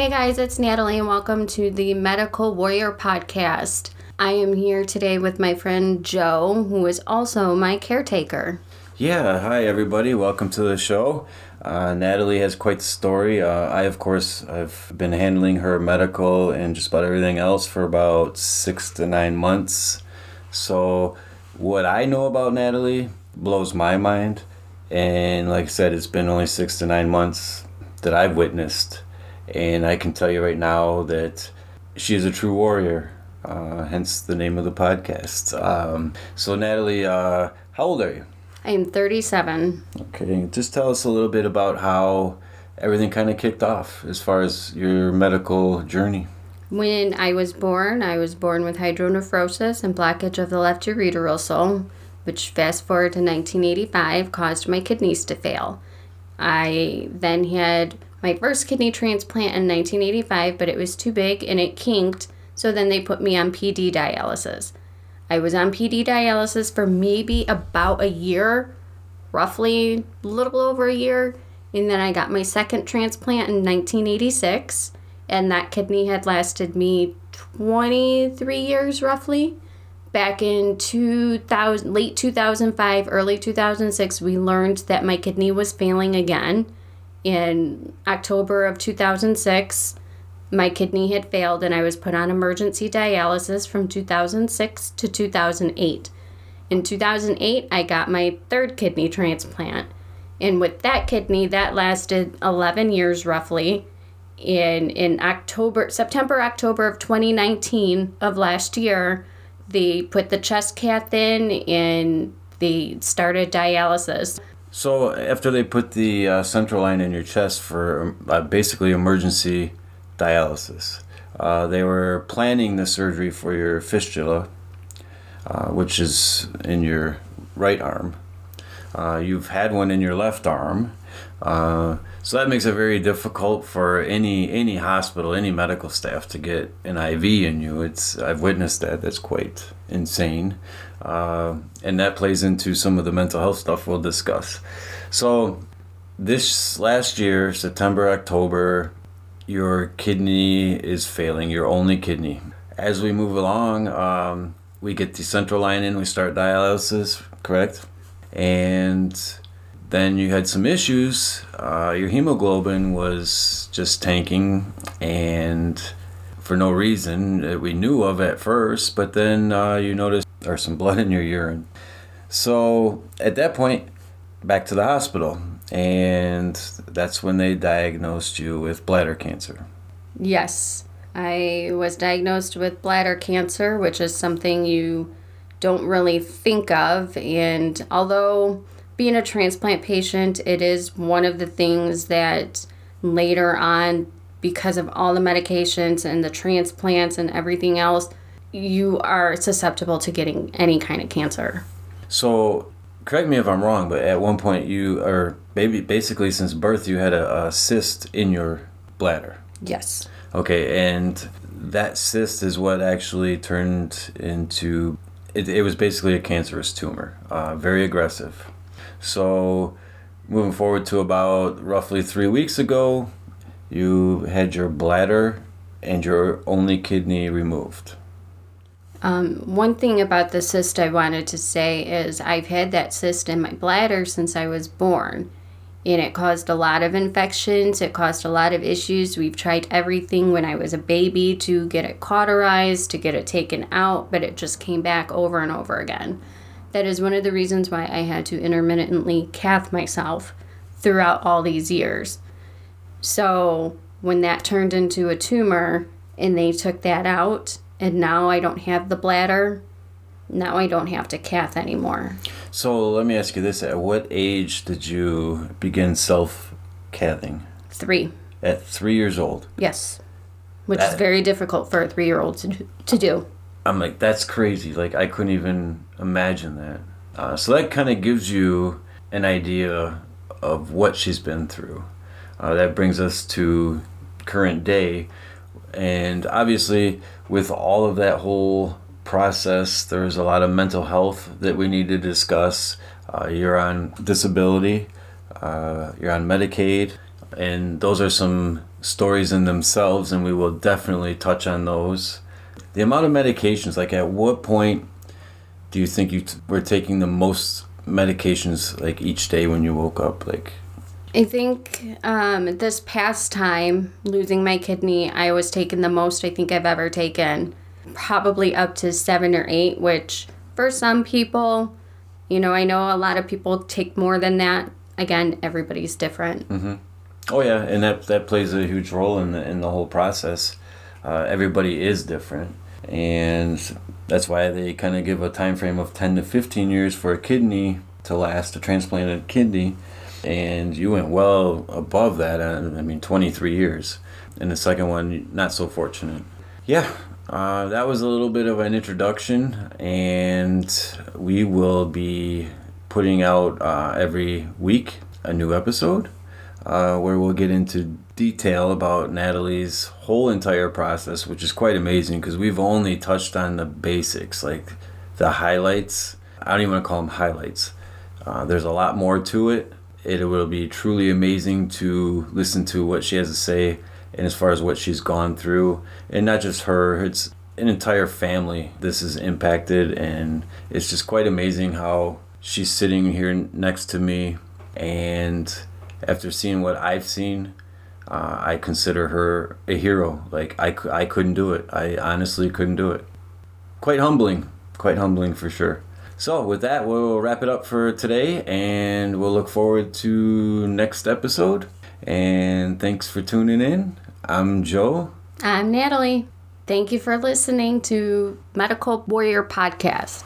Hey guys, it's Natalie, and welcome to the Medical Warrior Podcast. I am here today with my friend Joe, who is also my caretaker. Yeah, hi everybody. Welcome to the show. Uh, Natalie has quite the story. Uh, I, of course, I've been handling her medical and just about everything else for about six to nine months. So, what I know about Natalie blows my mind. And like I said, it's been only six to nine months that I've witnessed. And I can tell you right now that she is a true warrior, uh, hence the name of the podcast. Um, so, Natalie, uh, how old are you? I am 37. Okay, just tell us a little bit about how everything kind of kicked off as far as your medical journey. When I was born, I was born with hydronephrosis and blockage of the left urethral, which fast forward to 1985 caused my kidneys to fail. I then had my first kidney transplant in 1985, but it was too big and it kinked, so then they put me on PD dialysis. I was on PD dialysis for maybe about a year, roughly a little over a year, and then I got my second transplant in 1986, and that kidney had lasted me 23 years roughly. Back in 2000, late 2005, early 2006, we learned that my kidney was failing again in October of 2006, my kidney had failed and I was put on emergency dialysis from 2006 to 2008. In 2008, I got my third kidney transplant. And with that kidney, that lasted 11 years roughly. In, in October, September, October of 2019 of last year, they put the chest cath in and they started dialysis. So after they put the uh, central line in your chest for uh, basically emergency dialysis, uh, they were planning the surgery for your fistula, uh, which is in your right arm. Uh, you've had one in your left arm, uh, so that makes it very difficult for any any hospital, any medical staff to get an IV in you. It's I've witnessed that. That's quite insane, uh, and that plays into some of the mental health stuff we'll discuss. So, this last year, September, October, your kidney is failing. Your only kidney. As we move along, um, we get the central line in. We start dialysis, correct? And then you had some issues. Uh, your hemoglobin was just tanking, and for no reason that we knew of at first. But then uh, you noticed there's some blood in your urine. So at that point, back to the hospital, and that's when they diagnosed you with bladder cancer. Yes, I was diagnosed with bladder cancer, which is something you don't really think of. And although being a transplant patient, it is one of the things that later on, because of all the medications and the transplants and everything else, you are susceptible to getting any kind of cancer. So, correct me if I'm wrong, but at one point you are maybe basically since birth you had a, a cyst in your bladder. Yes. Okay, and that cyst is what actually turned into it, it was basically a cancerous tumor, uh, very aggressive. So, moving forward to about roughly three weeks ago, you had your bladder and your only kidney removed. Um, one thing about the cyst I wanted to say is I've had that cyst in my bladder since I was born. And it caused a lot of infections. It caused a lot of issues. We've tried everything when I was a baby to get it cauterized, to get it taken out, but it just came back over and over again. That is one of the reasons why I had to intermittently cath myself throughout all these years. So when that turned into a tumor and they took that out, and now I don't have the bladder, now I don't have to cath anymore. So let me ask you this: At what age did you begin self cathing? Three. At three years old. Yes, which that, is very difficult for a three-year-old to to do. I'm like, that's crazy. Like I couldn't even imagine that. Uh, so that kind of gives you an idea of what she's been through. Uh, that brings us to current day, and obviously with all of that whole process, there's a lot of mental health that we need to discuss. Uh, you're on disability, uh, you're on Medicaid, and those are some stories in themselves, and we will definitely touch on those. The amount of medications, like at what point do you think you t- were taking the most medications like each day when you woke up? Like, I think um, this past time, losing my kidney, I was taking the most I think I've ever taken. Probably up to seven or eight, which for some people, you know, I know a lot of people take more than that. Again, everybody's different. Mm-hmm. Oh yeah, and that that plays a huge role in the in the whole process. Uh, everybody is different, and that's why they kind of give a time frame of ten to fifteen years for a kidney to last, a transplanted kidney, and you went well above that. Uh, I mean, twenty three years, and the second one not so fortunate. Yeah, uh, that was a little bit of an introduction, and we will be putting out uh, every week a new episode uh, where we'll get into detail about Natalie's whole entire process, which is quite amazing because we've only touched on the basics, like the highlights. I don't even want to call them highlights. Uh, there's a lot more to it. It will be truly amazing to listen to what she has to say and as far as what she's gone through and not just her it's an entire family this is impacted and it's just quite amazing how she's sitting here next to me and after seeing what i've seen uh, i consider her a hero. Like I, I couldn't do it. I honestly couldn't do it. Quite humbling. Quite humbling for sure. So with that we'll wrap it up for today and we'll look forward to next episode and thanks for tuning in. I'm Joe. I'm Natalie. Thank you for listening to Medical Warrior Podcast.